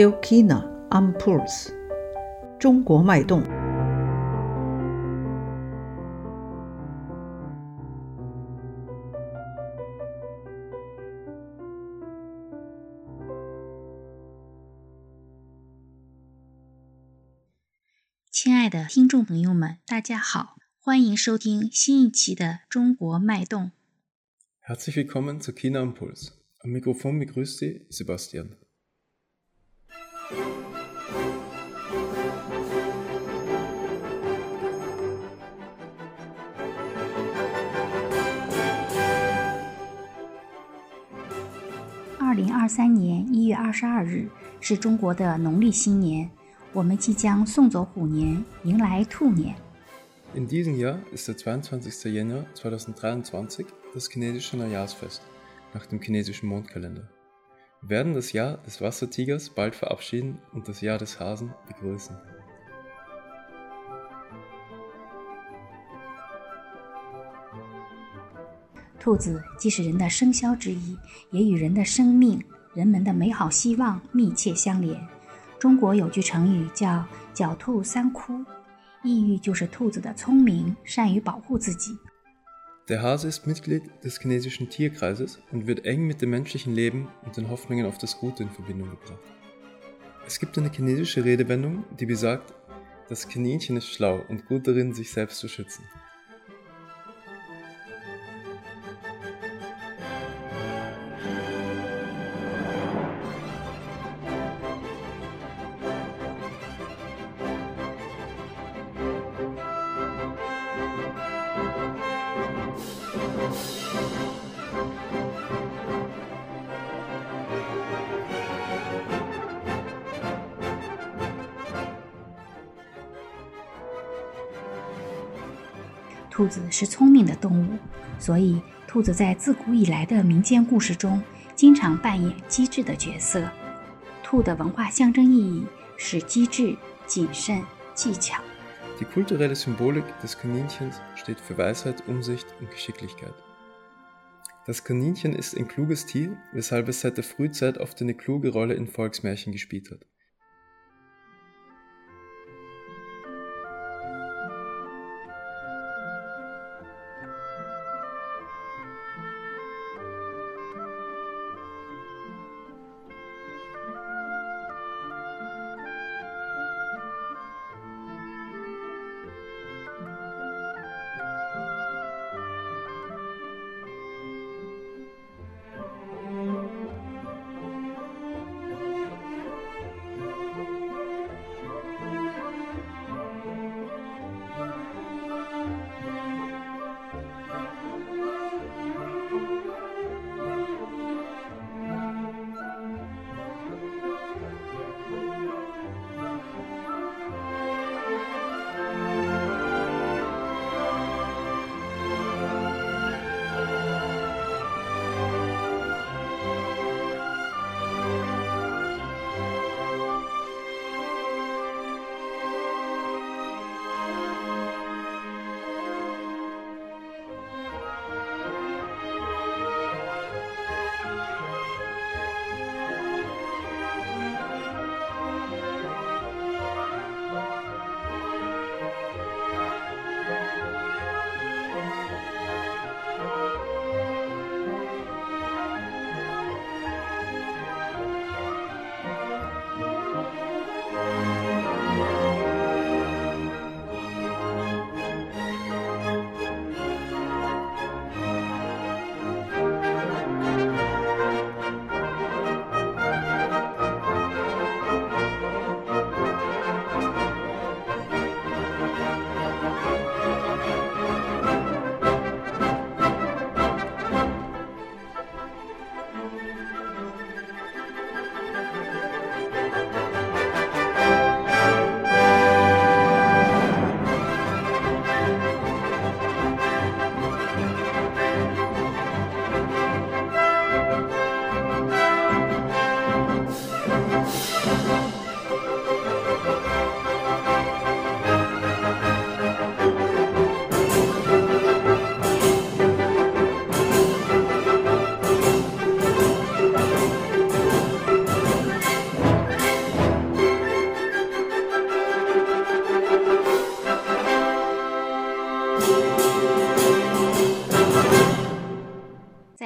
Radio China am Puls，中国脉动。亲爱的听众朋友们，大家好，欢迎收听新一期的《中国脉动》。Herzlich willkommen zu China Impuls. Am Mikrofon begrüßt Sie Sebastian. “二零二三年一月二十二日是中国的农历新年，我们即将送走虎年，迎来兔年。In diesem Jahr ist der 22. Jänner 2023 das chinesische Neujahrsfest nach dem chinesischen Mondkalender. Wir werden das Jahr des Wassertigers bald verabschieden und das Jahr des Hasen begrüßen. 兔子既是人的生肖之一，也与人的生命、人们的美好希望密切相连。中国有句成语叫“狡兔三窟”，意喻就是兔子的聪明，善于保护自己。 Der Hase ist Mitglied des chinesischen Tierkreises und wird eng mit dem menschlichen Leben und den Hoffnungen auf das Gute in Verbindung gebracht. Es gibt eine chinesische Redewendung, die besagt, das Kaninchen ist schlau und gut darin, sich selbst zu schützen. 所以兔子在自古以来的民间故事中经常扮演机智的角色。兔的文化象征意义是机智、谨慎、技巧。 Die kulturelle Symbolik des Kaninchens steht für Weisheit, Umsicht und Geschicklichkeit. Das Kaninchen ist ein kluges Tier, weshalb es seit der Frühzeit oft eine kluge Rolle in Volksmärchen gespielt hat.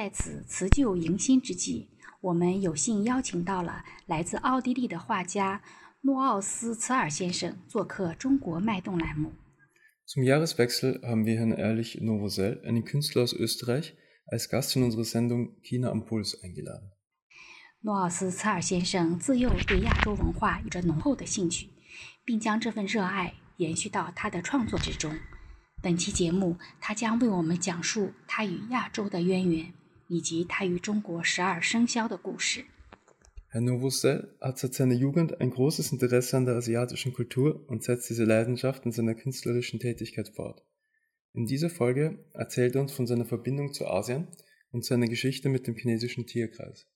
在此辞旧迎新之际我们有幸邀请到了来自奥地利的画家诺奥斯茨尔先生做客中国脉动栏目。Zum Jahreswechsel haben wir Herrn Erlich Novosel, einen Künstler aus Österreich, als Gast in unsere Sendung China am Puls eingeladen. 诺奥斯茨尔先生自幼对亚洲文化有着浓厚的兴趣，并将这份热爱延续到他的创作之中。本期节目，他将为我们讲述他与亚洲的渊源，以及他与中国十二生肖的故事。Herr Novosel hat seit seiner Jugend ein großes Interesse an der asiatischen Kultur und setzt diese Leidenschaft in seiner künstlerischen Tätigkeit fort. In dieser Folge erzählt er uns von seiner Verbindung zu Asien und seiner Geschichte mit dem chinesischen Tierkreis.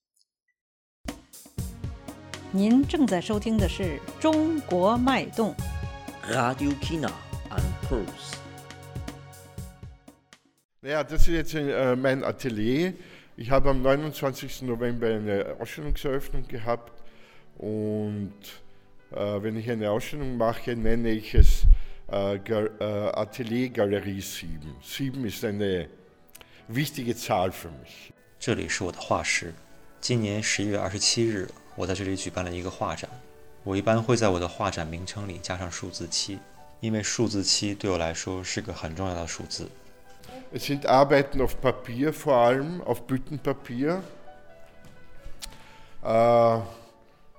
您正在收听的是《中国脉动》。 Radio China am Puls. Naja, das ist jetzt äh, mein Atelier. Ich habe am 29. November eine Ausstellungseröffnung gehabt und äh, wenn ich eine Ausstellung mache, nenne ich es äh, Gal äh, Atelier Galerie 7. 7 ist eine wichtige Zahl für mich. 这里是我的画室。今年十一月二十七日，我在这里举办了一个画展。我一般会在我的画展名称里加上数字七，因为数字七对我来说是个很重要的数字。 Es sind Arbeiten auf Papier vor allem, auf Büttenpapier. Äh,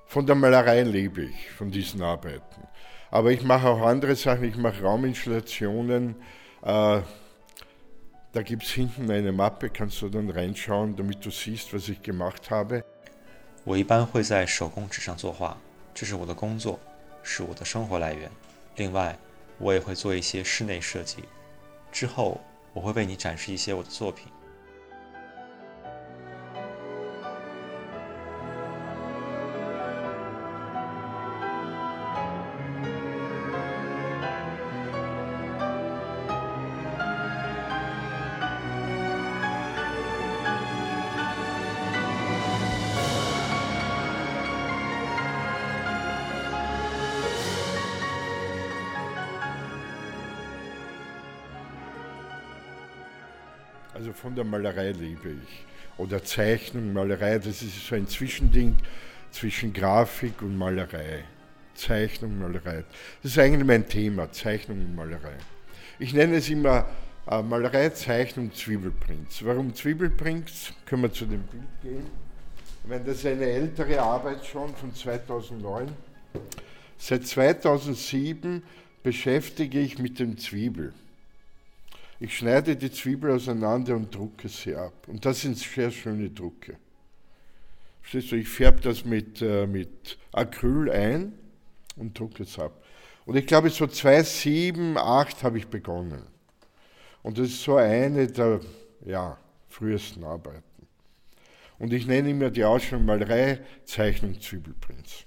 von der Malerei lebe ich, von diesen Arbeiten. Aber ich mache auch andere Sachen, ich mache Rauminstallationen. Äh, da gibt es hinten eine Mappe, kannst du dann reinschauen, damit du siehst, was ich gemacht habe. 我一般会在手工纸上作画，这是我的工作，是我的生活来源。另外，我也会做一些室内设计。之后， 我会为你展示一些我的作品。Der Malerei lebe ich. Oder Zeichnung, Malerei, das ist so ein Zwischending zwischen Grafik und Malerei. Zeichnung, Malerei. Das ist eigentlich mein Thema, Zeichnung und Malerei. Ich nenne es immer äh, Malerei, Zeichnung, Zwiebelprinz. Warum Zwiebelprinz? Können wir zu dem Bild gehen. Ich meine, das ist eine ältere Arbeit schon von 2009. Seit 2007 beschäftige ich mit dem Zwiebel. Ich schneide die Zwiebel auseinander und drucke sie ab. Und das sind sehr schöne Drucke. Verstehst du, ich färbe das mit, äh, mit Acryl ein und drucke es ab. Und ich glaube, so 2007, 2008 habe ich begonnen. Und das ist so eine der ja, frühesten Arbeiten. Und ich nenne immer die Ausstellung Malerei, Zeichnung Zwiebelprinz.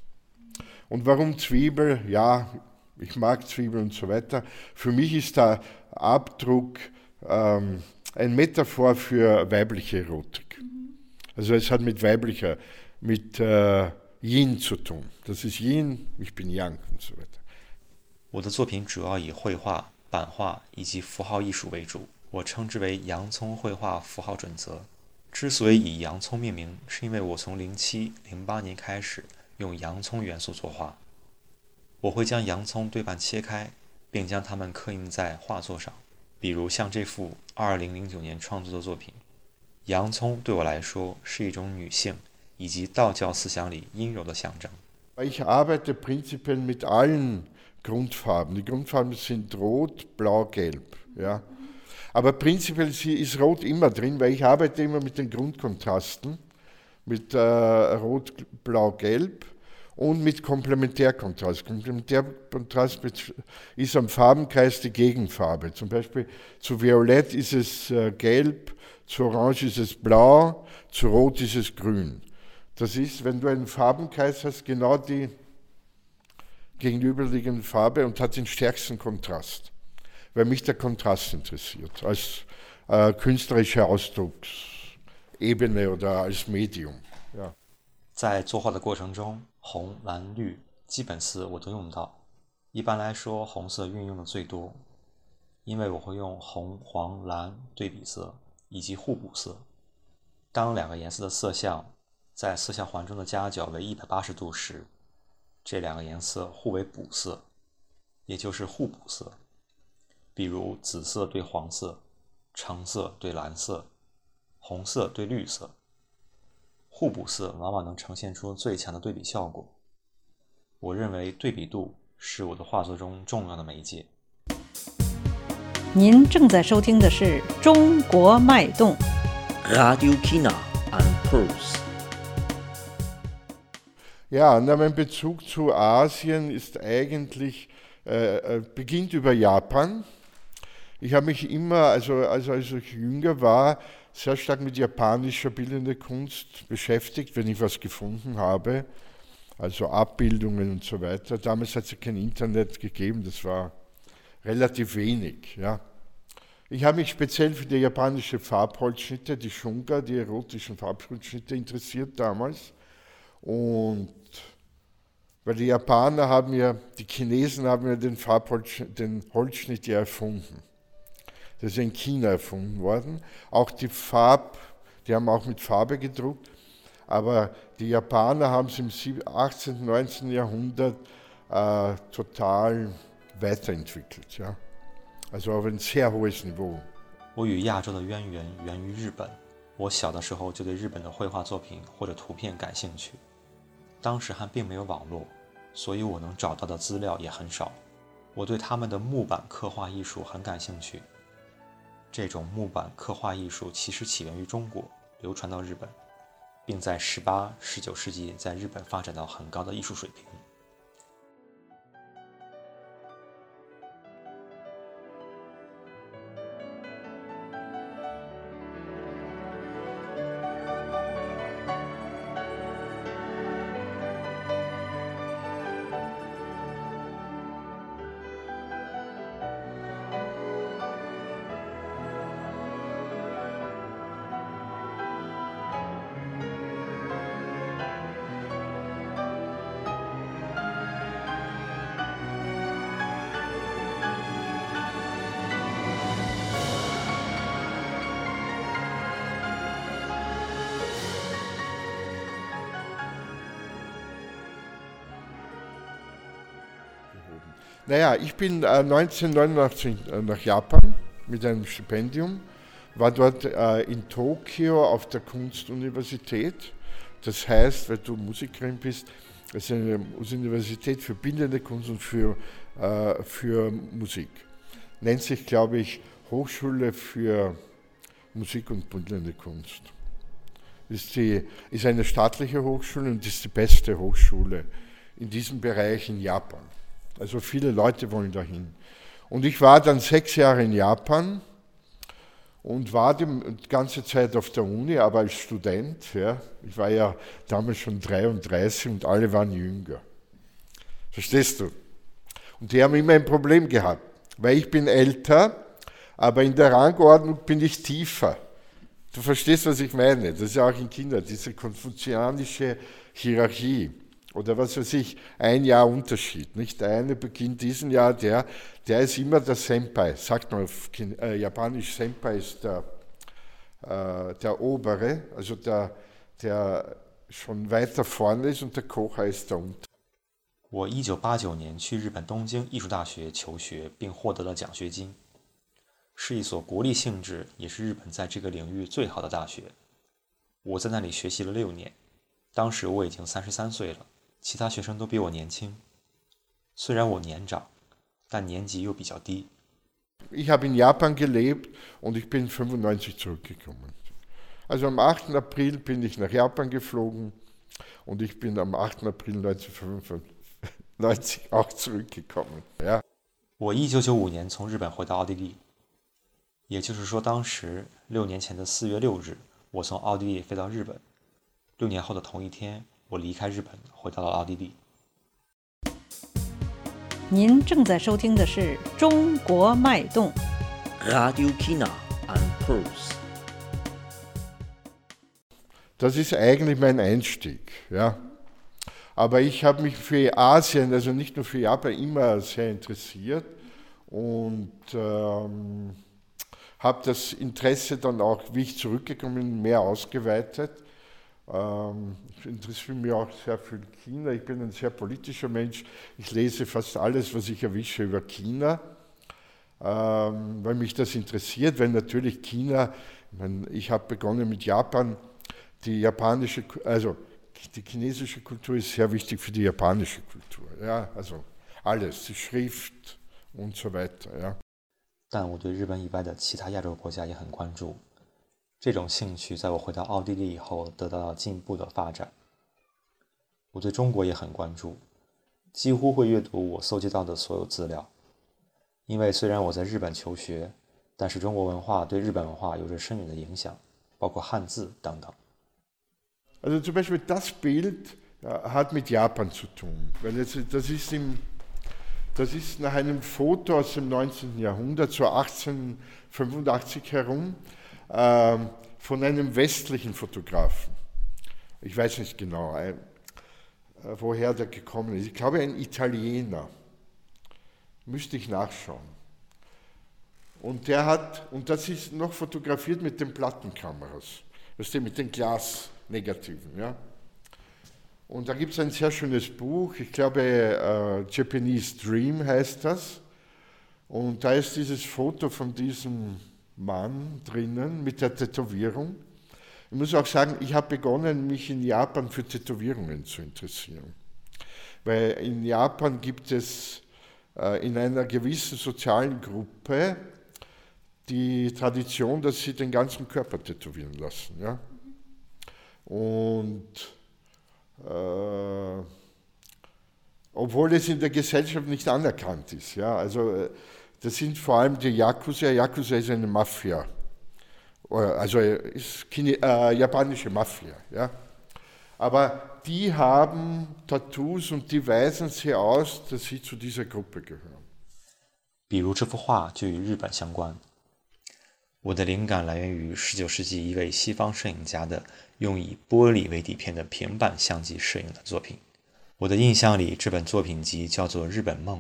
Und warum Zwiebel? Ja, ich mag Zwiebel und so weiter. Für mich ist der Abdruck ähm, ein Metaphor für weibliche Erotik. Also es hat mit weiblicher, mit äh, Yin zu tun. Das ist Yin, ich bin Yang und so weiter. 我的作品主要以绘画、版画以及符号艺术为主，我称之为洋葱绘画符号准则。之所以以洋葱命名，是因为我从零七、零八年开始用洋葱元素作画。我会将洋葱对半切开，并将它们刻印在画作上， 比如像这幅二零零九年创作的作品。洋葱对我来说是一种女性以及道教思想里阴柔的象征。 Ich arbeite prinzipiell mit allen Grundfarben. Die Grundfarben sind rot, blau, gelb. Ja. Aber prinzipiell ist rot immer drin, weil ich arbeite immer mit den Grundkontrasten, mit äh, rot, blau, gelb und mit Komplementärkontrast. Komplementärkontrast ist am Farbenkreis die Gegenfarbe. Zum Beispiel zu Violett ist es äh, gelb, zu Orange ist es blau, zu Rot ist es grün. Das ist, wenn du einen Farbenkreis hast, genau die gegenüberliegende Farbe und hat den stärksten Kontrast. Weil mich der Kontrast interessiert, als äh, künstlerische Ausdrucksebene oder als Medium. Ja. 在作画的过程中， 红、蓝、绿基本色我都用到。一般来说，红色运用的最多。因为我会用红、黄、蓝对比色以及互补色。当两个颜色的色相在色相环中的夹角为一百八十度时，这两个颜色互为补色，也就是互补色。比如紫色对黄色，橙色对蓝色，红色对绿色。互补色往往能呈现出最强的对比效果。我认为对比度是我的画作中重要的媒介。您正在收听的是《中国脉动》。Radio China an Puls. Ja, na, mein Bezug zu Asien ist eigentlich, äh, äh, beginnt über Japan. Ich habe mich immer, also, also als ich jünger war, sehr stark mit japanischer bildender Kunst beschäftigt, wenn ich was gefunden habe, also Abbildungen und so weiter. Damals hat es ja kein Internet gegeben, das war relativ wenig. Ja. Ich habe mich speziell für die japanische Farbholzschnitte, die Shunga, die erotischen Farbholzschnitte interessiert damals. Und weil die Japaner haben ja, die Chinesen haben ja den, Farbholz, den Holzschnitt ja erfunden. Das ist in China erfunden worden. Auch die Farb, die haben auch mit Farbe gedruckt, aber die Japaner haben es im 18., 19. Jahrhundert äh, total weiterentwickelt. Ja. Also auf ein sehr hohes Niveau. 我与亚洲的渊源源于日本。我小的时候就对日本的绘画作品或者图片感兴趣，当时还并没有网络，所以我能找到的资料也很少。我对他们的木板刻画艺术很感兴趣。 这种木板刻画艺术其实起源于中国，流传到日本，并在十八、十九世纪在日本发展到很高的艺术水平。Naja, ich bin äh, 1989 äh, nach Japan mit einem Stipendium, war dort äh, in Tokio auf der Kunstuniversität. Das heißt, weil du Musikerin bist, es ist eine Universität für bildende Kunst und für, äh, für Musik. Nennt sich, glaube ich, Hochschule für Musik und bildende Kunst. Ist, die, ist eine staatliche Hochschule und ist die beste Hochschule in diesem Bereich in Japan. Also viele Leute wollen dahin. Und ich war dann sechs Jahre in Japan und war die ganze Zeit auf der Uni, aber als Student. Ja. Ich war ja damals schon 33 und alle waren jünger. Verstehst du? Und die haben immer ein Problem gehabt, weil ich bin älter, aber in der Rangordnung bin ich tiefer. Du verstehst, was ich meine? Das ist ja auch in Kindern, diese konfuzianische Hierarchie oder was weiß ich, ein Jahr Unterschied. Nicht der eine beginnt diesen Jahr, der, der ist immer der Senpai. Sagt man auf äh, Japanisch, Senpai ist der, äh, der obere, also der, der schon weiter vorne ist und der Kocher ist der untere. 我一九八九年去日本东京艺术大学求学，并获得了奖学金，是一所国立性质，也是日本在这个领域最好的大学。我在那里学习了六年，当时我已经三十三岁了。 其他学生都比我年轻，虽然我年长，但年级又比较低。Ich habe in Japan gelebt und ich bin 95 zurückgekommen. Also am 8. April bin ich nach Japan geflogen und ich bin am 8. April 1995 auch zurückgekommen. Ja. 我一九九五年从日本回到奥地利，也就是说，当时六年前的四月六日，我从奥地利飞到日本。六年后的同一天，我离开日本，回到了奥地利。您正在收听的是《中国脉动》。 Radio China an Puls. Das ist eigentlich mein Einstieg. Ja. Aber ich habe mich für Asien, also nicht nur für Japan, immer sehr interessiert. und ähm, habe das Interesse dann auch, wie ich zurückgekommen bin, mehr ausgeweitet. Ähm, ich interessiere mich auch sehr für China. Ich bin ein sehr politischer Mensch. Ich lese fast alles, was ich erwische über China, ähm, weil mich das interessiert, weil natürlich China, ich, meine, ich habe begonnen mit Japan, die japanische, also die chinesische Kultur ist sehr wichtig für die japanische Kultur. Ja, also alles, die Schrift und so weiter. Ja. 但我对日本以外的其他亚洲国家也很关注。 这种兴趣在我回到奥地利以后得到了进一步的发展。我对中国也很关注，几乎会阅读我搜集到的所有资料。因为虽然我在日本求学，但是中国文化对日本文化有着深远的影响，包括汉字等等。Also zum Beispiel das Bild hat mit Japan zu tun, weil das, das ist im Das ist nach einem Foto aus dem 19. Jahrhundert, so 1885 herum, von einem westlichen Fotografen. Ich weiß nicht genau, äh, woher der gekommen ist. Ich glaube, ein Italiener. Müsste ich nachschauen. Und der hat, und das ist noch fotografiert mit den Plattenkameras, weißt du, mit den Glasnegativen, ja. Und da gibt es ein sehr schönes Buch, ich glaube äh, Japanese Dream heißt das. Und da ist dieses Foto von diesem Mann drinnen mit der Tätowierung. Ich muss auch sagen, ich habe begonnen, mich in Japan für Tätowierungen zu interessieren. Weil in Japan gibt es äh, in einer gewissen sozialen Gruppe die Tradition, dass sie den ganzen Körper tätowieren lassen. Ja? Und äh, obwohl es in der Gesellschaft nicht anerkannt ist. Ja? Also, äh, das sind vor allem die Yakuza. Yakuza ist eine Mafia, äh, also ist Chine äh, japanische Mafia. Ja? Aber die haben Tattoos und die weisen sie aus, dass sie zu dieser Gruppe gehören. 比如这幅画就与日本相关。我的灵感来源于19世纪一位西方摄影家的用以玻璃为底片的平板相机摄影的作品。我的印象里，这本作品集叫做《日本梦》。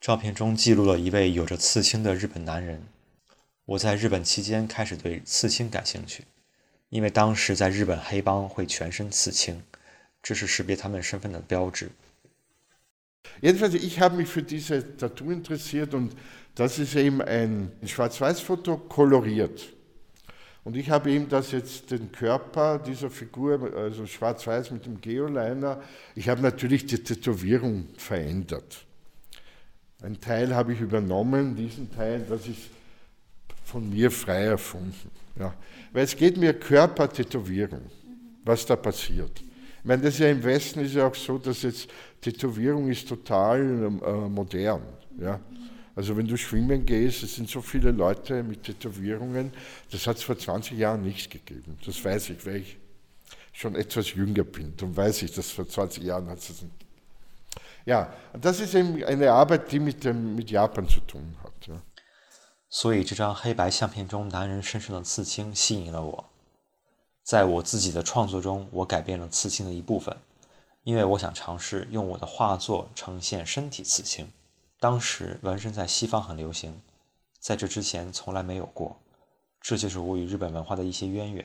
照片中记录了一位有着刺青的日本男人。我在日本期间开始对刺青感兴趣，因为当时在日本黑帮会全身刺青，这是识别他们身份的标志。Jedenfalls, ich habe mich für diese Tattoo interessiert und das ist eben ein Schwarz-Weiß-Foto koloriert. Und ich habe eben das jetzt den Körper dieser Figur, also schwarz-weiß mit dem Geoliner, ich habe natürlich die Tätowierung verändert. Ein Teil habe ich übernommen, diesen Teil, das ist von mir frei erfunden. Ja. Weil es geht mir Körpertätowierung, was da passiert. Ich meine, das ist ja im Westen ist ja auch so, dass jetzt Tätowierung ist total äh, modern. Ja. Also wenn du schwimmen gehst, es sind so viele Leute mit Tätowierungen, das hat es vor 20 Jahren nicht gegeben. Das weiß ich, weil ich schon etwas jünger bin. Darum weiß ich, dass vor 20 Jahren hat es nicht. Ja, das ist eben eine Arbeit, die mit, dem, mit Japan zu tun hat. Ja. 所以这张黑白相片中男人身上的刺青吸引了我。在我自己的创作中，我改变了刺青的一部分，因为我想尝试用我的画作呈现身体刺青。当时纹身在西方很流行，在这之前从来没有过，这就是我与日本文化的一些渊源。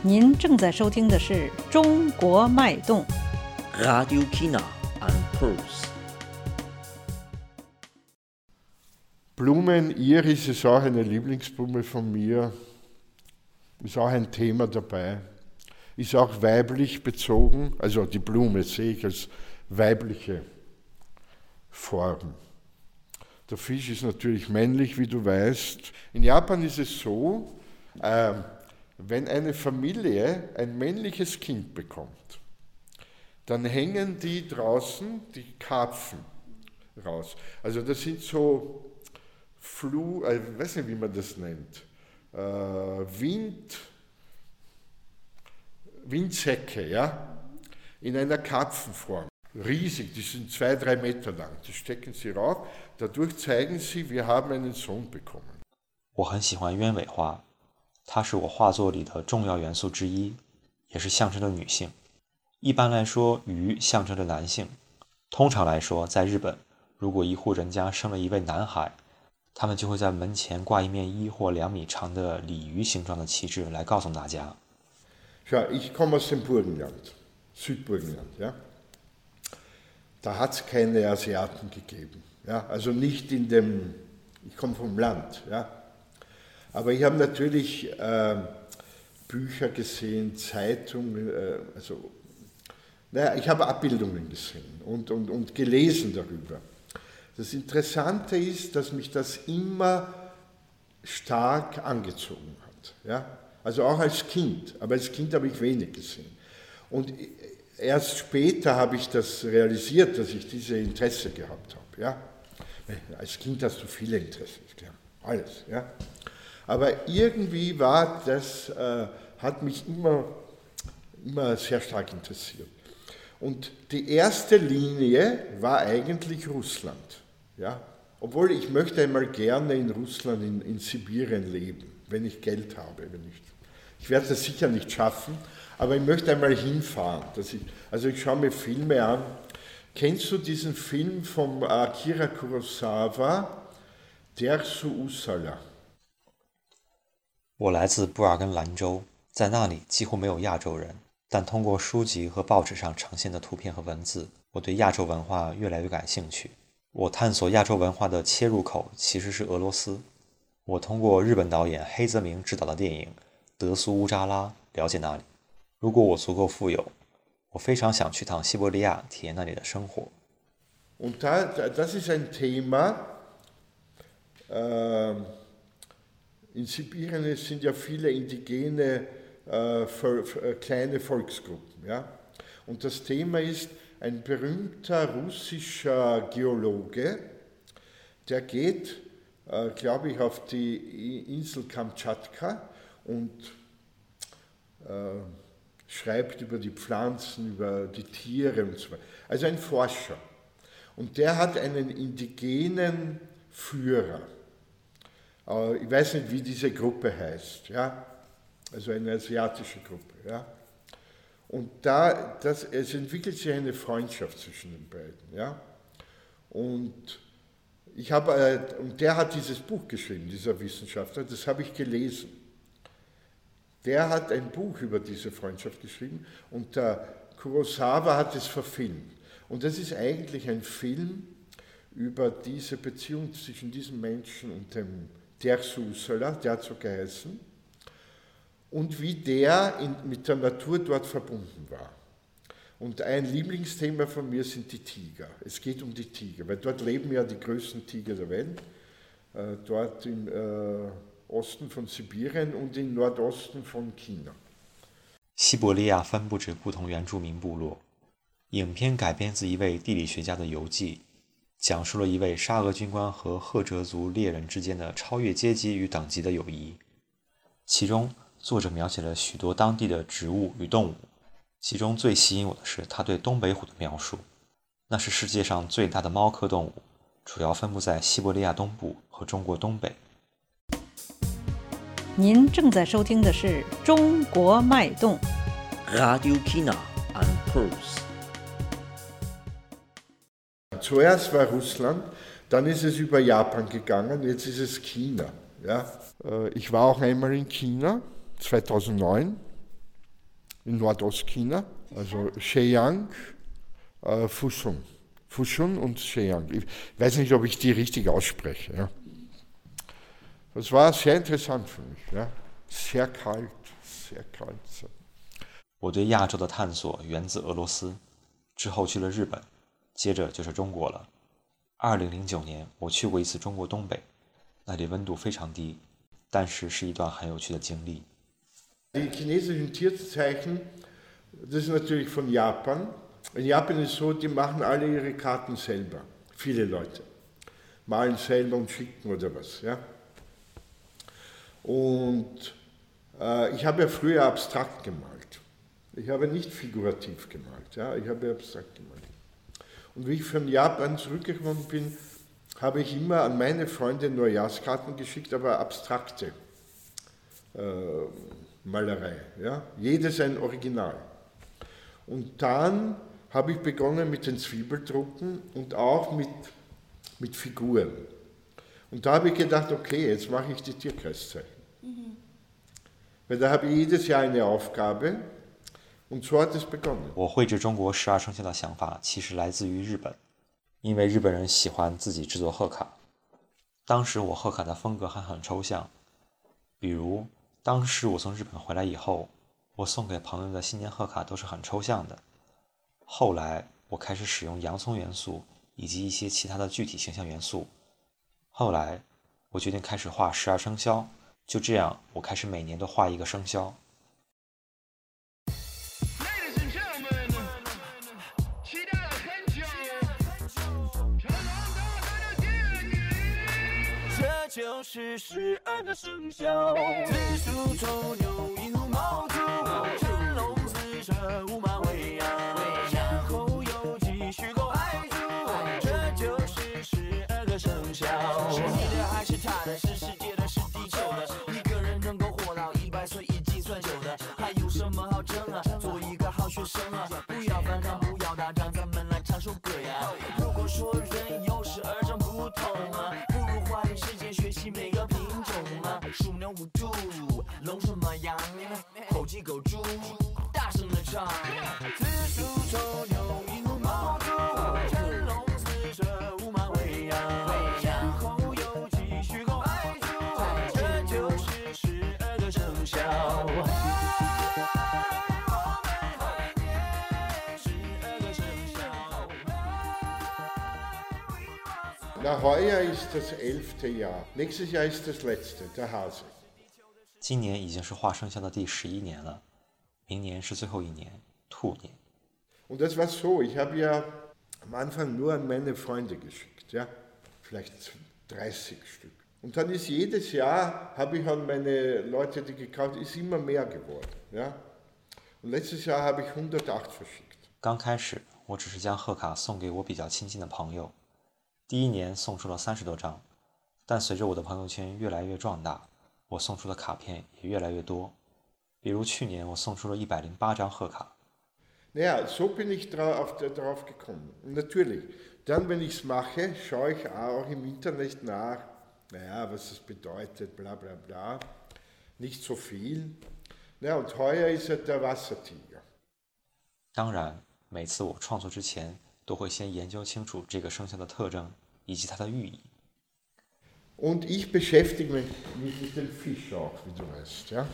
您正在收听的是《中国脉动》。Radio China and Pulse. Blumen, Iris ist auch eine Lieblingsblume von mir, ist auch ein Thema dabei, ist auch weiblich bezogen, also die Blume sehe ich als weibliche Form. Der Fisch ist natürlich männlich, wie du weißt. In Japan ist es so, äh, wenn eine Familie ein männliches Kind bekommt, dann hängen die draußen die Karpfen raus. Also das sind so Flu, äh, ich weiß nicht, wie man das nennt, äh, Wind, Windsäcke, ja, in einer Karpfenform. Riesig, die sind zwei, drei Meter lang. Die stecken sie rauf. Dadurch zeigen sie, wir haben einen Sohn bekommen. 我很喜欢鸢尾花，它是我画作里的重要元素之一，也是象征着女性。 一般来说，鱼象征着男性。通常来说，在日本， 如果一户人家生了一位男孩，他们就会在门前挂一面一或两米长的鲤鱼形状的旗帜，来告诉大家。Schau, ich komme aus dem Burgenland, Südburgenland. Ja? Da hat es keine Asiaten gegeben. Ja? Also nicht in dem, ich komme vom Land. Ja? Aber ich habe natürlich äh, Bücher gesehen, Zeitungen, äh, also naja, ich habe Abbildungen gesehen und, und, und gelesen darüber. Das Interessante ist, dass mich das immer stark angezogen hat. Ja? Also auch als Kind, aber als Kind habe ich wenig gesehen. Und erst später habe ich das realisiert, dass ich diese Interesse gehabt habe. Ja? Als Kind hast du viele Interessen, klar, alles. Ja? Aber irgendwie war das, äh, hat mich immer, immer sehr stark interessiert. Und die erste Linie war eigentlich Russland. Ja? Obwohl ich möchte einmal gerne in Russland, in, in Sibirien leben, wenn ich Geld habe. Wenn ich, ich werde das sicher nicht schaffen, aber ich möchte einmal hinfahren. Ich, also ich schaue mir Filme an. Kennst du diesen Film von Akira Kurosawa, Der su Usala? 我来自布尔根兰州，在那里几乎没有亚洲人。 但通过书籍和报纸上呈现的图片和文字，我对亚洲文化越来越感兴趣。我探索亚洲文化的切入口其实是俄罗斯。我通过日本导演黑泽明执导的电影《德苏乌扎拉》了解那里。如果我足够富有，我非常想去趟西伯利亚，体验那里的生活。Und da, das ist ein Thema. In Sibirien sind ja viele indigene kleine Volksgruppen. Ja? Und das Thema ist, ein berühmter russischer Geologe, der geht, äh, glaube ich, auf die Insel Kamtschatka und äh, schreibt über die Pflanzen, über die Tiere und so weiter. Also ein Forscher. Und der hat einen indigenen Führer. Äh, ich weiß nicht, wie diese Gruppe heißt. Ja? Also eine asiatische Gruppe. Ja? Und da, das, es entwickelt sich eine Freundschaft zwischen den beiden. Ja? Und, ich habe, äh, und der hat dieses Buch geschrieben, dieser Wissenschaftler, das habe ich gelesen. Der hat ein Buch über diese Freundschaft geschrieben und der Kurosawa hat es verfilmt. Und das ist eigentlich ein Film über diese Beziehung zwischen diesem Menschen und dem Dersu Usala, der hat so geheißen und wie der in, mit der Natur dort verbunden war. Und ein Lieblingsthema von mir sind die Tiger. Es geht um die Tiger, weil dort leben ja die größten Tiger der Welt. Äh, dort im äh, Osten von Sibirien und im Nordosten von China. 西伯利亚分布着不同原住民部落。影片改编自一位地理学家的游记，讲述了一位沙俄军官和赫哲族猎人之间的超越阶级与等级的友谊。其中， 作者描写了许多当地的植物与动物，其中最吸引我的是他对东北虎的描述。那是世界上最大的猫科动物，主要分布在西伯利亚东部和中国东北。您正在收听的是《中国脉动》。Radio China an Puls. Zuerst war Russland, dann ist es über Japan gegangen, jetzt ist es China. Ja? Ich war auch einmal in China 2009 in Nordostchina, also Shenyang, äh, Fushun. Fushun und Shenyang. Ich weiß nicht, ob ich die richtig ausspreche. Ja. Das war sehr interessant für mich. Ja. Sehr kalt, sehr kalt. 我对亚洲的探索源自俄罗斯，之后去了日本，接着就是中国了。二零零九年，我去过一次中国东北，那里温度非常低，但是是一段很有趣的经历。 Die chinesischen Tierzeichen, das ist natürlich von Japan. In Japan ist es so, die machen alle ihre Karten selber. Viele Leute. Malen selber und schicken oder was. Ja? Und äh, ich habe ja früher abstrakt gemalt. Ich habe nicht figurativ gemalt. Ja? Ich habe abstrakt gemalt. Und wie ich von Japan zurückgekommen bin, habe ich immer an meine Freunde Neujahrskarten geschickt, aber abstrakte. Äh, Malerei. Ja? Jedes ein Original. Und dann habe ich begonnen mit den Zwiebeldrucken und auch mit mit Figuren. Und da habe ich gedacht, okay, jetzt mache ich die Tierkreiszeichen. Mhm. Weil da habe ich jedes Jahr eine Aufgabe und so hat es begonnen. 我绘制中国十二生肖的想法其实来自于日本，因为日本人喜欢自己制作贺卡。当时我贺卡的风格还很抽象，比如 当时我从日本回来以后，我送给朋友的新年贺卡都是很抽象的。后来我开始使用洋葱元素以及一些其他的具体形象元素。后来我决定开始画十二生肖，就这样我开始每年都画一个生肖。就是十二个生肖，子鼠丑牛寅虎卯兔，辰龙巳蛇午马未羊，然后酉鸡戌狗亥猪，这就是十二个生肖。是你的还是他的？是世界的，是地球的？一个人能够活到一百岁已经算久的，还有什么好争啊？做一个好学生啊，不要反抗，啊，鼠牛虎兔，龙蛇马羊，猴鸡狗猪，大声的唱。子鼠丑牛寅虎卯兔，辰龙巳蛇午马未羊，然后酉鸡戌狗亥猪，这就是十二个生肖。Na, heuer ist das elfte Jahr. Nächstes Jahr ist das letzte, der Hase. 今年已经是画生肖的第十一年了，明年是最后一年，兔年。Und das war so, ich habe ja am Anfang nur an meine Freunde geschickt, ja, vielleicht 30 Stück. Und dann ist jedes Jahr, habe ich an meine Leute, die gekauft, ist immer mehr geworden, ja. Und letztes Jahr habe ich 108 verschickt. 刚开始，我只是将贺卡送给我比较亲近的朋友。第一年送出了三十多张，但随着我的朋友圈越来越壮大，我送出的卡片也越来越多。比如去年我送出了一百零八张贺卡。Naja, so bin ich darauf, darauf gekommen. Und natürlich, dann, wenn ich es mache, schaue ich auch im Internet nach, naja, was das bedeutet, bla bla bla. Nicht so viel. Ja, und heuer ist er der Wassertiger. 当然，每次我创作之前。都会先研究清楚这个生肖的特征以及它的寓意。Und ich beschäftige mich mit dem Fisch auch, wie du weißt. Ja?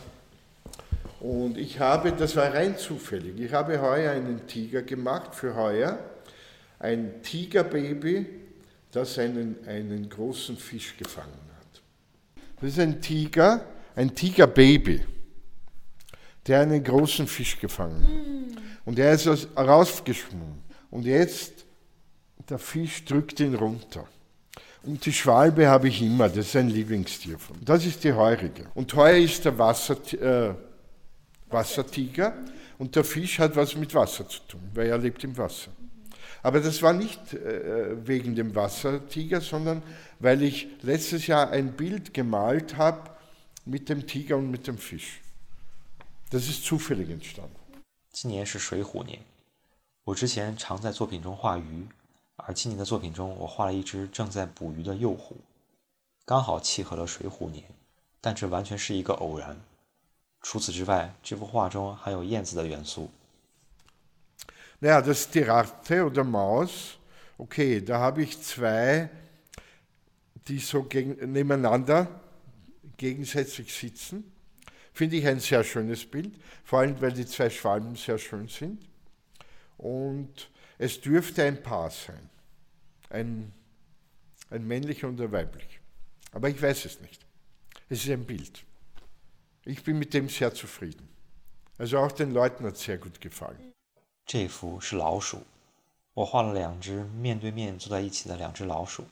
Und ich habe, das war rein zufällig, ich habe heuer einen Tiger gemacht für heuer. Ein Tigerbaby, das einen, einen großen Fisch gefangen hat. Das ist ein Tiger, ein Tigerbaby, der einen großen Fisch gefangen hat. Und er ist rausgeschwommen. Und jetzt, der Fisch drückt ihn runter. Und die Schwalbe habe ich immer, das ist ein Lieblingstier von mir. Das ist die Heurige. Und heuer ist der Wasser, äh, Wassertiger und der Fisch hat was mit Wasser zu tun, weil er lebt im Wasser. Aber das war nicht äh, wegen dem Wassertiger, sondern weil ich letztes Jahr ein Bild gemalt habe mit dem Tiger und mit dem Fisch. Das ist zufällig entstanden. 今年是水虎年，我之前常在作品中画鱼， 而今年的作品中，我画了一只正在捕鱼的幼虎，刚好契合了水虎年，但这完全是一个偶然。除此之外，这幅画中还有燕子的元素。Ja, das die Ratte oder Maus. Okay, da habe ich zwei, die so nebeneinander gegensätzlich sitzen. Finde ich ein sehr schönes Bild, vor allem weil die zwei Schwalben sehr schön sind. Und es dürfte ein Paar sein, ein, ein männlich und ein weiblich. Aber ich weiß es nicht. Es ist ein Bild. Ich bin mit dem sehr zufrieden. Also auch den Leuten hat es sehr gut gefallen. 这幅是老鼠，我画了两只面对面坐在一起的两只老鼠。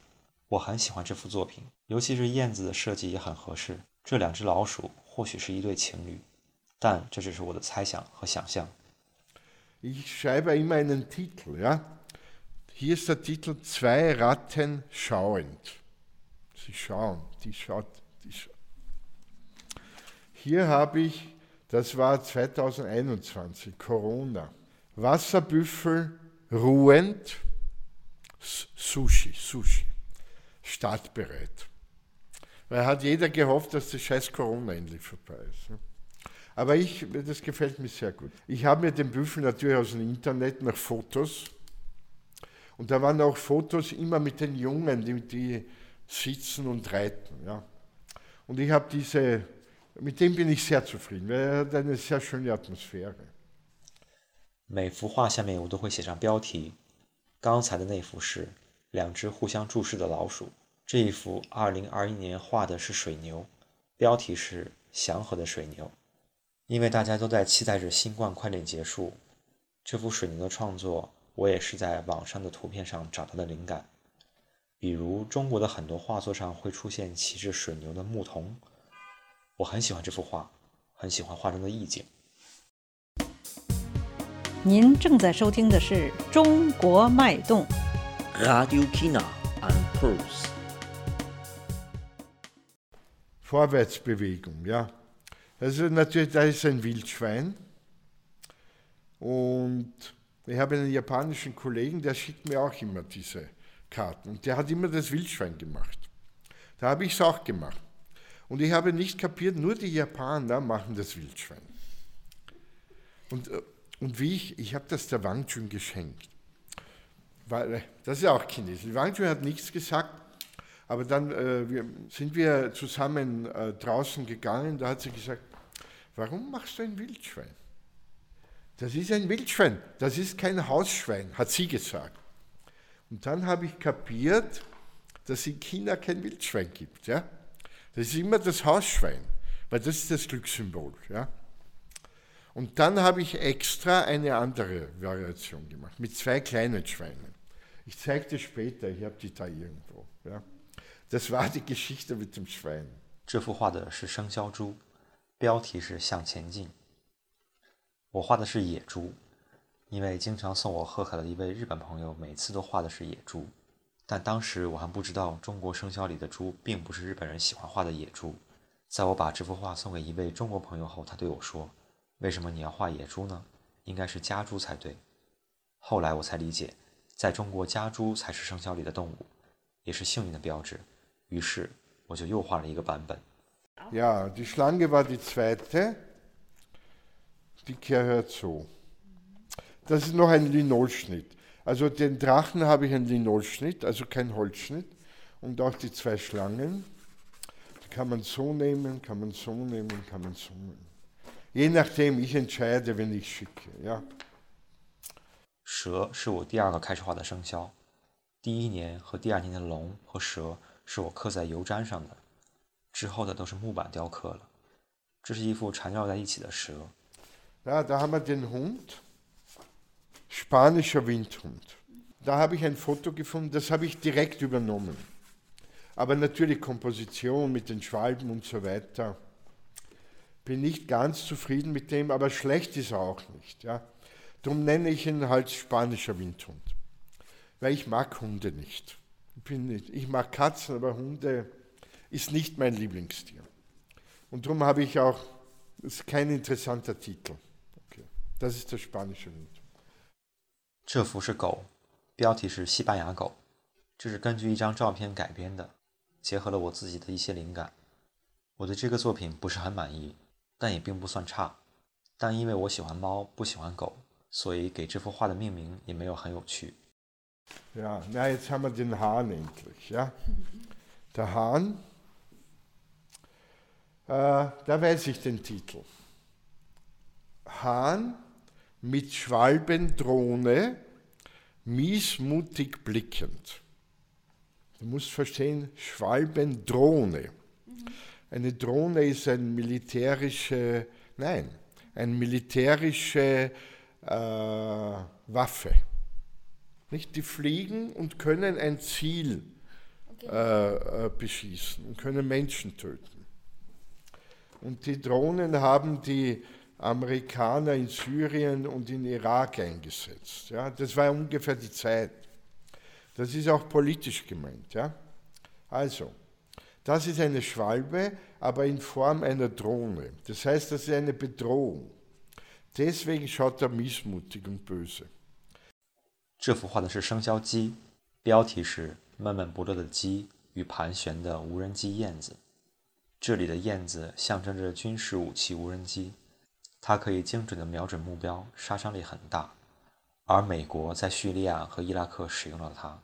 我很喜欢这幅作品，尤其是燕子的设计也很合适。这两只老鼠或许是一对情侣，但这只是我的猜想和想象。 Ich schreibe immer einen Titel. Ja? Hier ist der Titel Zwei Ratten schauend. Sie schauen, die schaut. Die schaut. Hier habe ich, das war 2021, Corona. Wasserbüffel ruhend, Sushi, Sushi. startbereit. Weil hat jeder gehofft, dass das scheiß Corona endlich vorbei ist. ne? Aber ich, das gefällt mir sehr gut. Ich habe mir den Büffel natürlich aus dem Internet nach Fotos. Und da waren auch Fotos immer mit den Jungen, die, die sitzen und reiten. Ja. Und ich habe diese, mit dem bin ich sehr zufrieden, weil er hat eine sehr schöne Atmosphäre. 每幅画下面我都会写上标题。刚才的那幅是两只互相注视的老鼠，这一幅2021年画的是水牛，标题是“祥和的水牛”。 因为大家都在期待着新冠快点结束，这幅水牛的创作我也是在网上的图片上找到的灵感。比如中国的很多画作上会出现骑着水牛的牧童，我很喜欢这幅画，很喜欢画中的意境。您正在收听的是《中国脉动》。Radio China and Puls. Vorwärtsbewegung, ja. Also natürlich, da ist ein Wildschwein. Und ich habe einen japanischen Kollegen, der schickt mir auch immer diese Karten. Und der hat immer das Wildschwein gemacht. Da habe ich es auch gemacht. Und ich habe nicht kapiert, nur die Japaner machen das Wildschwein. Und, äh, und wie ich, ich habe das der Wang Chun geschenkt. Weil, äh, das ist ja auch Chinesisch. Wang Chun hat nichts gesagt, aber dann äh, wir, sind wir zusammen äh, draußen gegangen, da hat sie gesagt, warum machst du ein Wildschwein? Das ist ein Wildschwein, das ist kein Hausschwein, hat sie gesagt. Und dann habe ich kapiert, dass es in China kein Wildschwein gibt. Ja? Das ist immer das Hausschwein, weil das ist das Glückssymbol. Ja? Und dann habe ich extra eine andere Variation gemacht, mit zwei kleinen Schweinen. Ich zeige dir später, ich habe die da irgendwo. Ja? Das war die Geschichte mit dem Schwein. 这幅画的是生肖猪， 标题是向前进。我画的是野猪，因为经常送我贺卡的一位日本朋友每次都画的是野猪，但当时我还不知道中国生肖里的猪并不是日本人喜欢画的野猪。在我把这幅画送给一位中国朋友后，他对我说：“为什么你要画野猪呢？应该是家猪才对。”后来我才理解，在中国家猪才是生肖里的动物，也是幸运的标志。于是我就又画了一个版本。Ja, die Schlange war die zweite. Die gehört so. Das ist noch ein Linolschnitt. Also den Drachen habe ich einen Linolschnitt, also kein Holzschnitt. Und auch die zwei Schlangen. Die kann man so nehmen, kann man so nehmen, kann man so nehmen. Je nachdem, ich entscheide, wenn ich schicke. Ja. 蛇是我第二个开始画的生肖，第一年和第二年的龙和蛇是我刻在油毡上的， 之后的都是木板雕刻了。这是一副缠绕在一起的蛇， Ja, da haben wir den Hund, spanischer Windhund. Da habe ich ein Foto gefunden, das habe ich direkt übernommen. Aber natürlich Komposition mit den Schwalben und so weiter. Bin nicht ganz zufrieden mit dem, aber schlecht ist er auch nicht. Ja. Darum nenne ich ihn halt spanischer Windhund. Weil ich mag Hunde nicht. Ich, bin nicht. ich mag Katzen, aber Hunde ist nicht mein Lieblingstier. Und darum habe ich auch, das ist kein interessanter Titel. Okay. Das ist der spanische Wind. 这幅是狗，标题是西班牙狗，这是根据一张照片改编的，结合了我自己的一些灵感。我对这个作品不是很满意，但也并不算差。但因为我喜欢猫，不喜欢狗，所以给这幅画的命名也没有很有趣。 Ja, na, jetzt haben wir den Hahn endlich. Ja. Der Hahn, äh, da weiß ich den Titel. Hahn mit Schwalbendrohne, miesmutig blickend. Du musst verstehen, Schwalbendrohne. Eine Drohne ist ein militärische, nein, eine militärische äh, Waffe. Nicht? Die fliegen und können ein Ziel äh, äh, beschießen und können Menschen töten. Und die Drohnen haben die Amerikaner in Syrien und in Irak eingesetzt. Ja? Das war ungefähr die Zeit. Das ist auch politisch gemeint. Ja? Also, das ist eine Schwalbe, aber in Form einer Drohne. Das heißt, das ist eine Bedrohung. Deswegen schaut er missmutig und böse. 这幅画的是生肖鸡，标题是“闷闷不乐的鸡”， 与盘旋的无人机燕子。 这里的燕子象征着军事武器无人机，它可以精准地瞄准目标，杀伤力很大。而美国在叙利亚和伊拉克使用了它，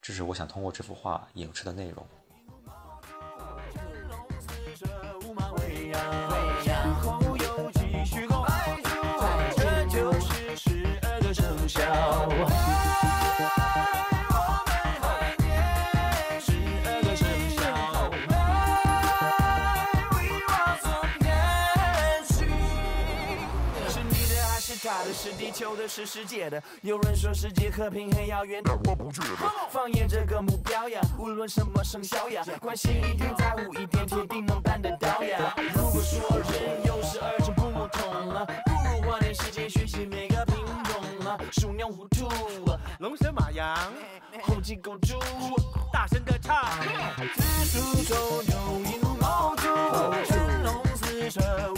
这是我想通过这幅画影射的内容。这就是十二个生肖。是地球的？是世界的？有人说世界和平很遥远，但我不觉得。放眼这个目标呀，无论什么生肖呀，关心一点，在乎一点，铁定能办得到呀。如果说人有十二种不同了，不如花点时间学习每个品种了。鼠牛虎兔，龙蛇马羊，猴鸡狗猪，大声歌唱。子鼠丑牛寅虎卯兔，辰龙巳蛇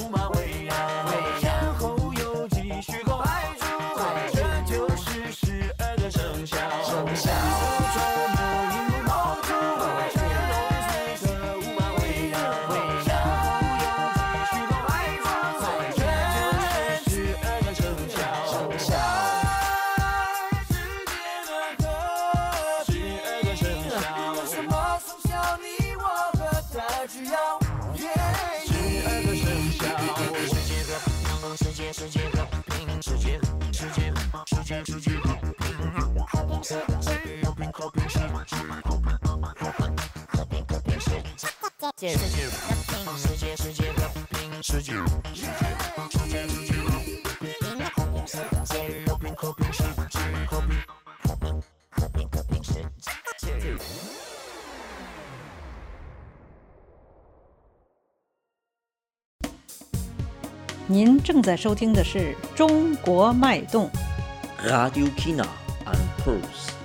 您正在收听的是《中国脉动》。Radio Kina and Pulse.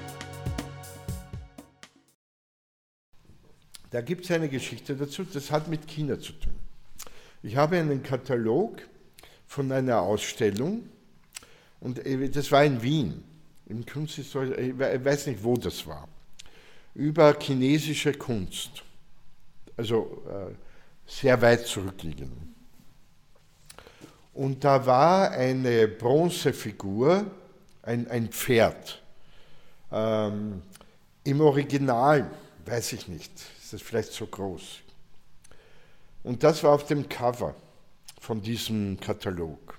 Da gibt es eine Geschichte dazu, das hat mit China zu tun. Ich habe einen Katalog von einer Ausstellung und äh, das war in Wien, im Kunsthistorisch, ich we- ich weiß nicht, wo das war, über chinesische Kunst, also äh, sehr weit zurückliegend. Und da war eine Bronzefigur, ein, ein Pferd. Ähm, Im Original, weiß ich nicht, ist das vielleicht so groß. Und das war auf dem Cover von diesem Katalog.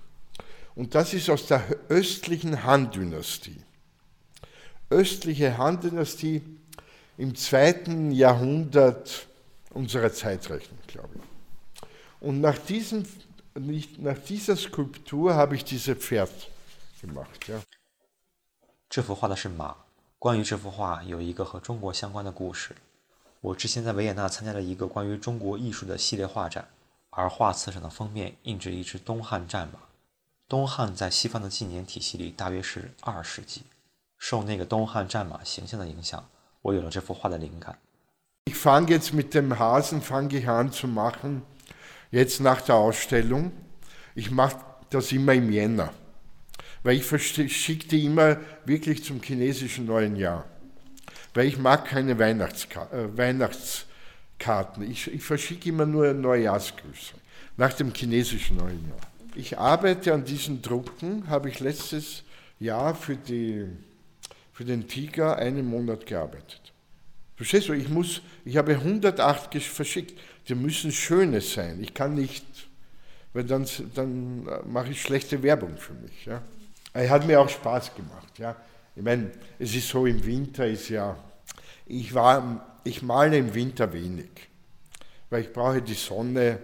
Und das ist aus der östlichen Han-Dynastie. Östliche Han-Dynastie im zweiten Jahrhundert unserer Zeitrechnung, glaube ich. Und nach, diesem, nicht, nach dieser Skulptur habe ich diese Pferd gemacht. Ja. 这幅画的是马。关于这幅画，有一个和中国相关的故事。 我之前在维也纳参加了一个关于中国艺术的系列画展，而画册上的封面印着一只东汉战马。东汉在西方的纪年体系里大约是二世纪。受那个东汉战马形象的影响，我有了这幅画的灵感。Weil ich mag keine Weihnachtska äh, Weihnachtskarten. Ich, ich verschicke immer nur Neujahrsgrüße nach dem chinesischen neuen Jahr. Ich arbeite an diesen Drucken, habe ich letztes Jahr für, die, für den Tiger einen Monat gearbeitet. Verstehst du, ich, muss, ich habe 108 gesch- verschickt. Die müssen schöne sein. Ich kann nicht, weil dann, dann äh, mache ich schlechte Werbung für mich. Ja. Es hat mir auch Spaß gemacht. Ja. Ich meine, es ist so, im Winter ist ja, ich, war, ich male im Winter wenig, weil ich brauche die Sonne.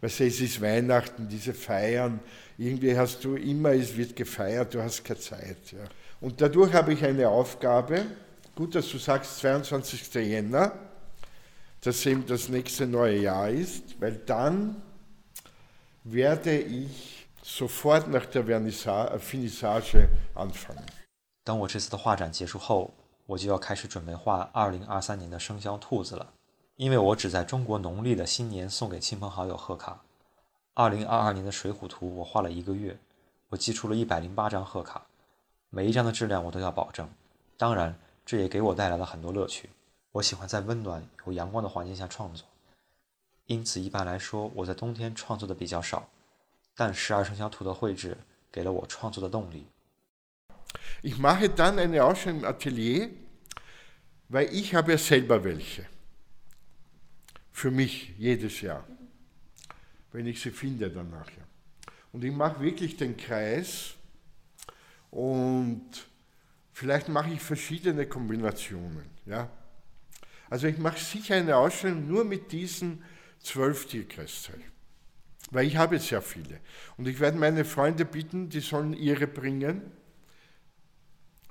Du, es ist Weihnachten, diese Feiern. Irgendwie hast du immer, es wird gefeiert, du hast keine Zeit. Ja. Und dadurch habe ich eine Aufgabe, gut, dass du sagst 22. Jänner, dass eben das nächste neue Jahr ist, weil dann werde ich sofort nach der Vernissa- äh, Finissage anfangen. 等我这次的画展结束后，我就要开始准备画2023年的生肖兔子了，因为我只在中国农历的新年送给亲朋好友贺卡。2022年的水浒图我画了一个月，我寄出了一百零八张贺卡，每一张的质量我都要保证。当然，这也给我带来了很多乐趣。我喜欢在温暖有阳光的环境下创作，因此一般来说我在冬天创作的比较少。但十二生肖图的绘制给了我创作的动力。Ich mache dann eine Ausstellung im Atelier, weil ich habe ja selber welche. Für mich jedes Jahr, wenn ich sie finde dann nachher. Und ich mache wirklich den Kreis und vielleicht mache ich verschiedene Kombinationen. Ja? Also ich mache sicher eine Ausstellung nur mit diesen zwölf Tierkreiszeichen. Weil ich habe sehr viele. Und ich werde meine Freunde bitten, die sollen ihre bringen.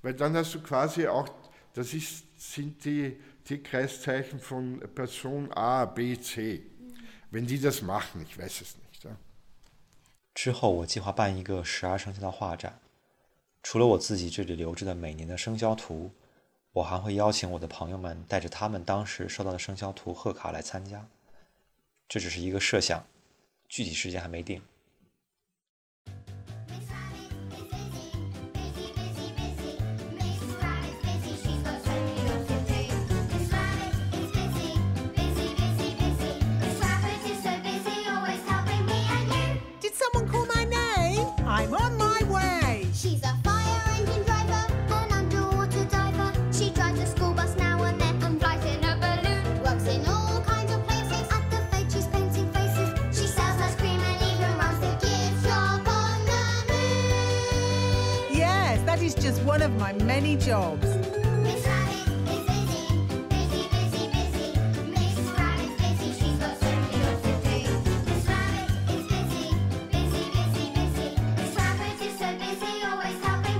Weil dann hast du quasi auch, das ist, sind die, die Kreiszeichen von Person A, B, C. Wenn die das machen, ich weiß es nicht. Ja. 之后，我计划办一个十二生肖的画展。除了我自己这里留着的每年的生肖图，我还会邀请我的朋友们带着他们当时收到的生肖图贺卡来参加。这只是一个设想，具体时间还没定。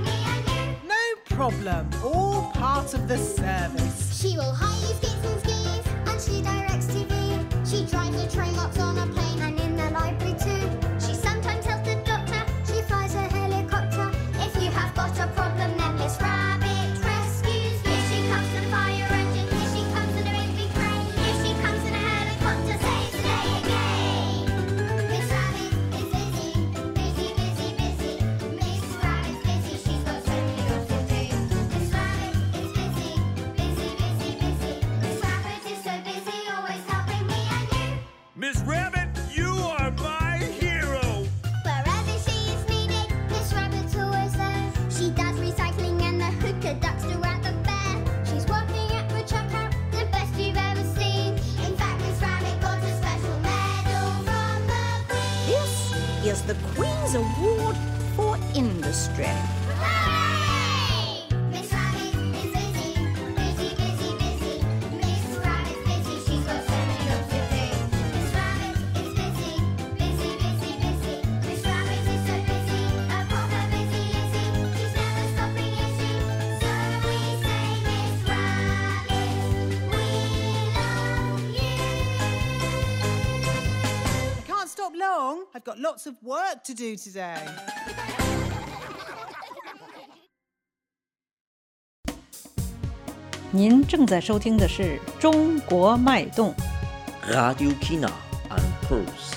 Me and you. No problem. All part of the service. She will hire I can't stop long. I've got lots of work to do today. “您正在收听的是《中国脉动》。 Radio China and Pulse. “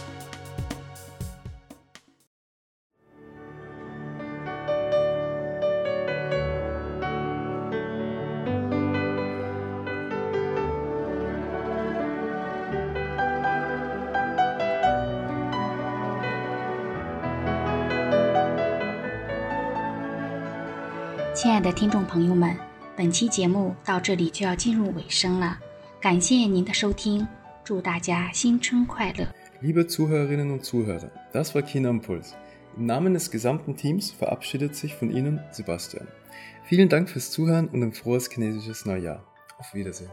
爱的听众朋友们，本期节目到这里就要进入尾声了，感谢您的收听，祝大家新春快乐！” Liebe Zuhörerinnen und Zuhörer, das war China Impuls. Im Namen des gesamten Teams verabschiedet sich von Ihnen Sebastian. Vielen Dank fürs Zuhören und ein frohes chinesisches Neujahr. Auf Wiedersehen.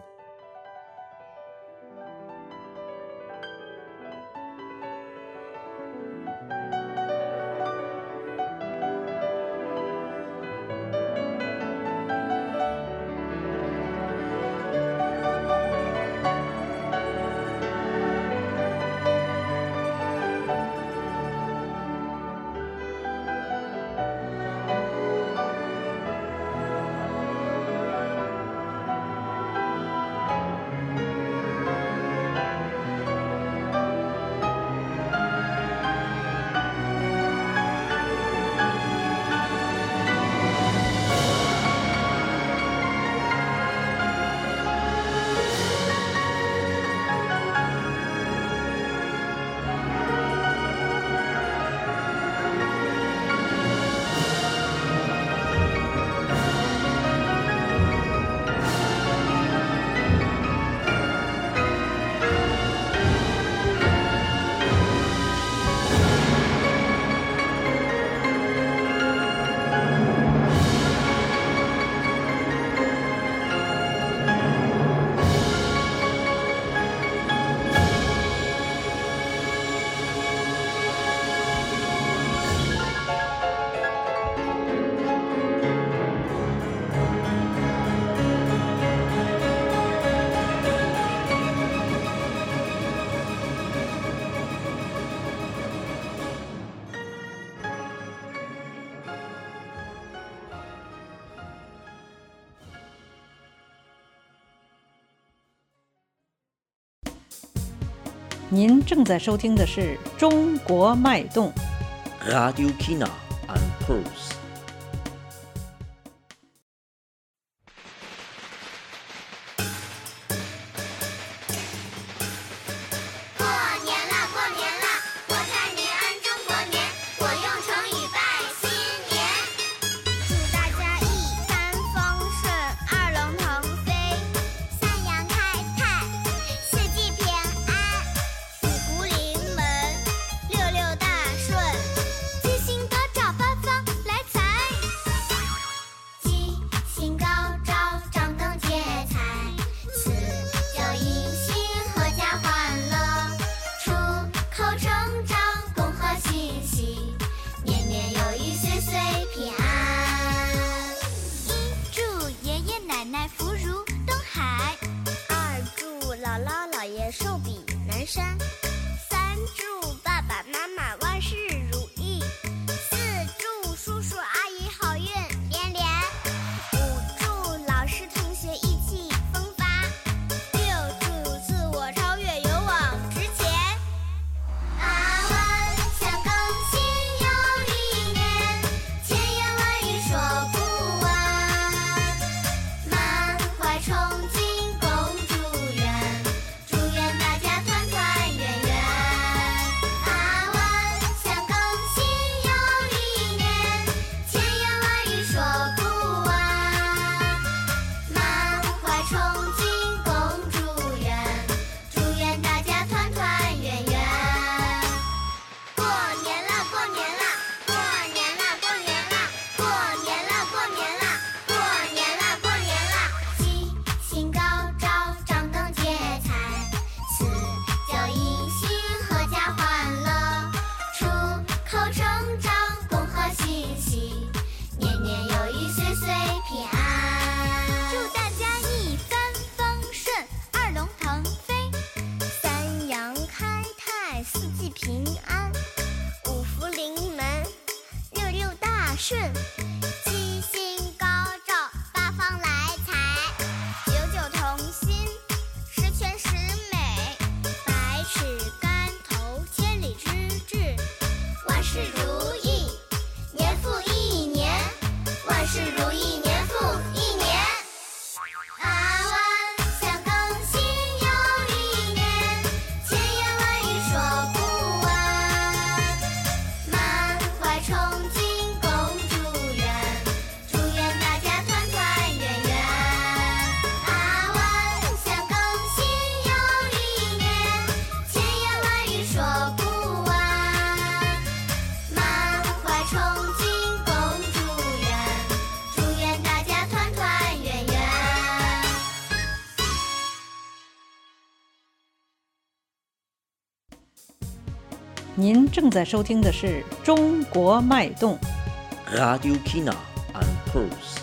您正在收听的是中国脉动 graducina and prose 您正在收听的是《中国脉动》，Radio Kina and Pulse。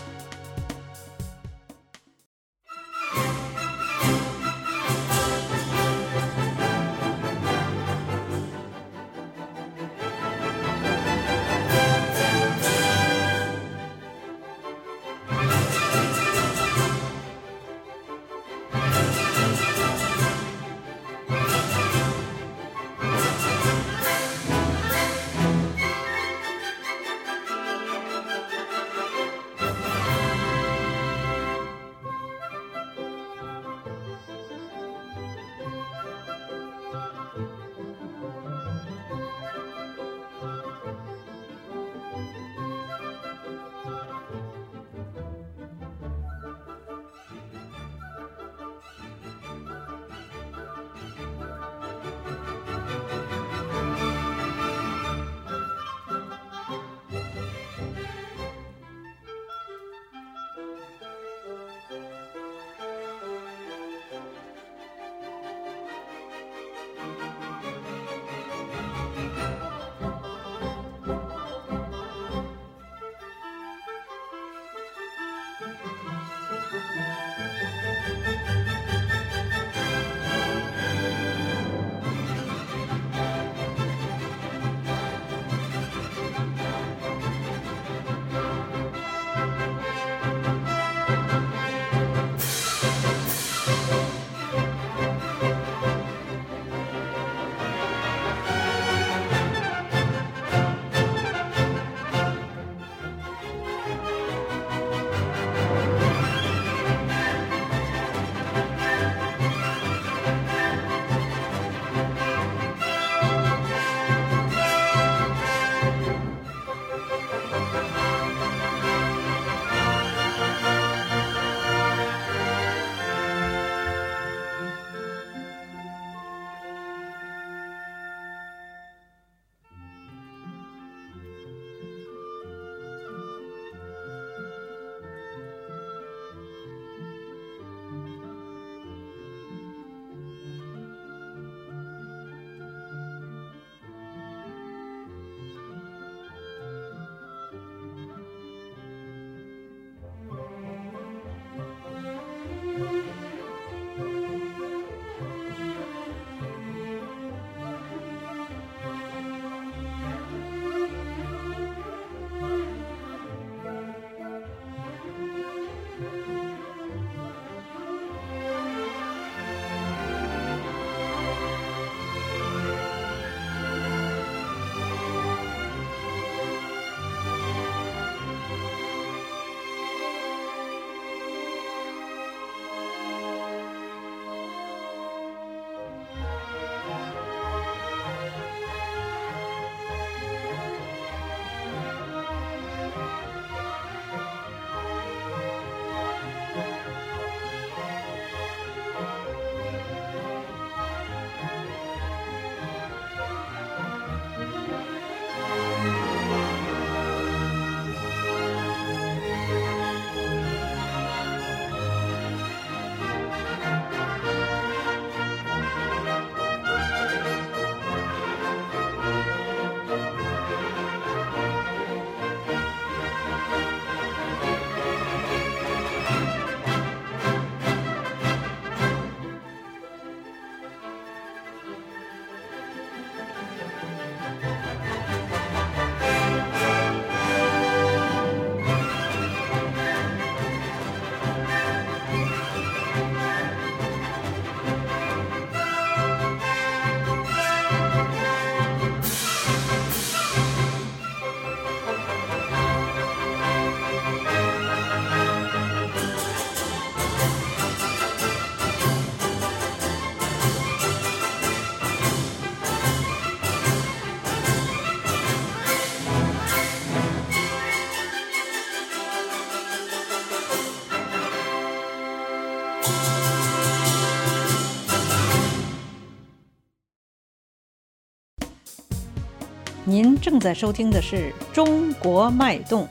您正在收听的是中国脉动。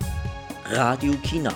Radio kina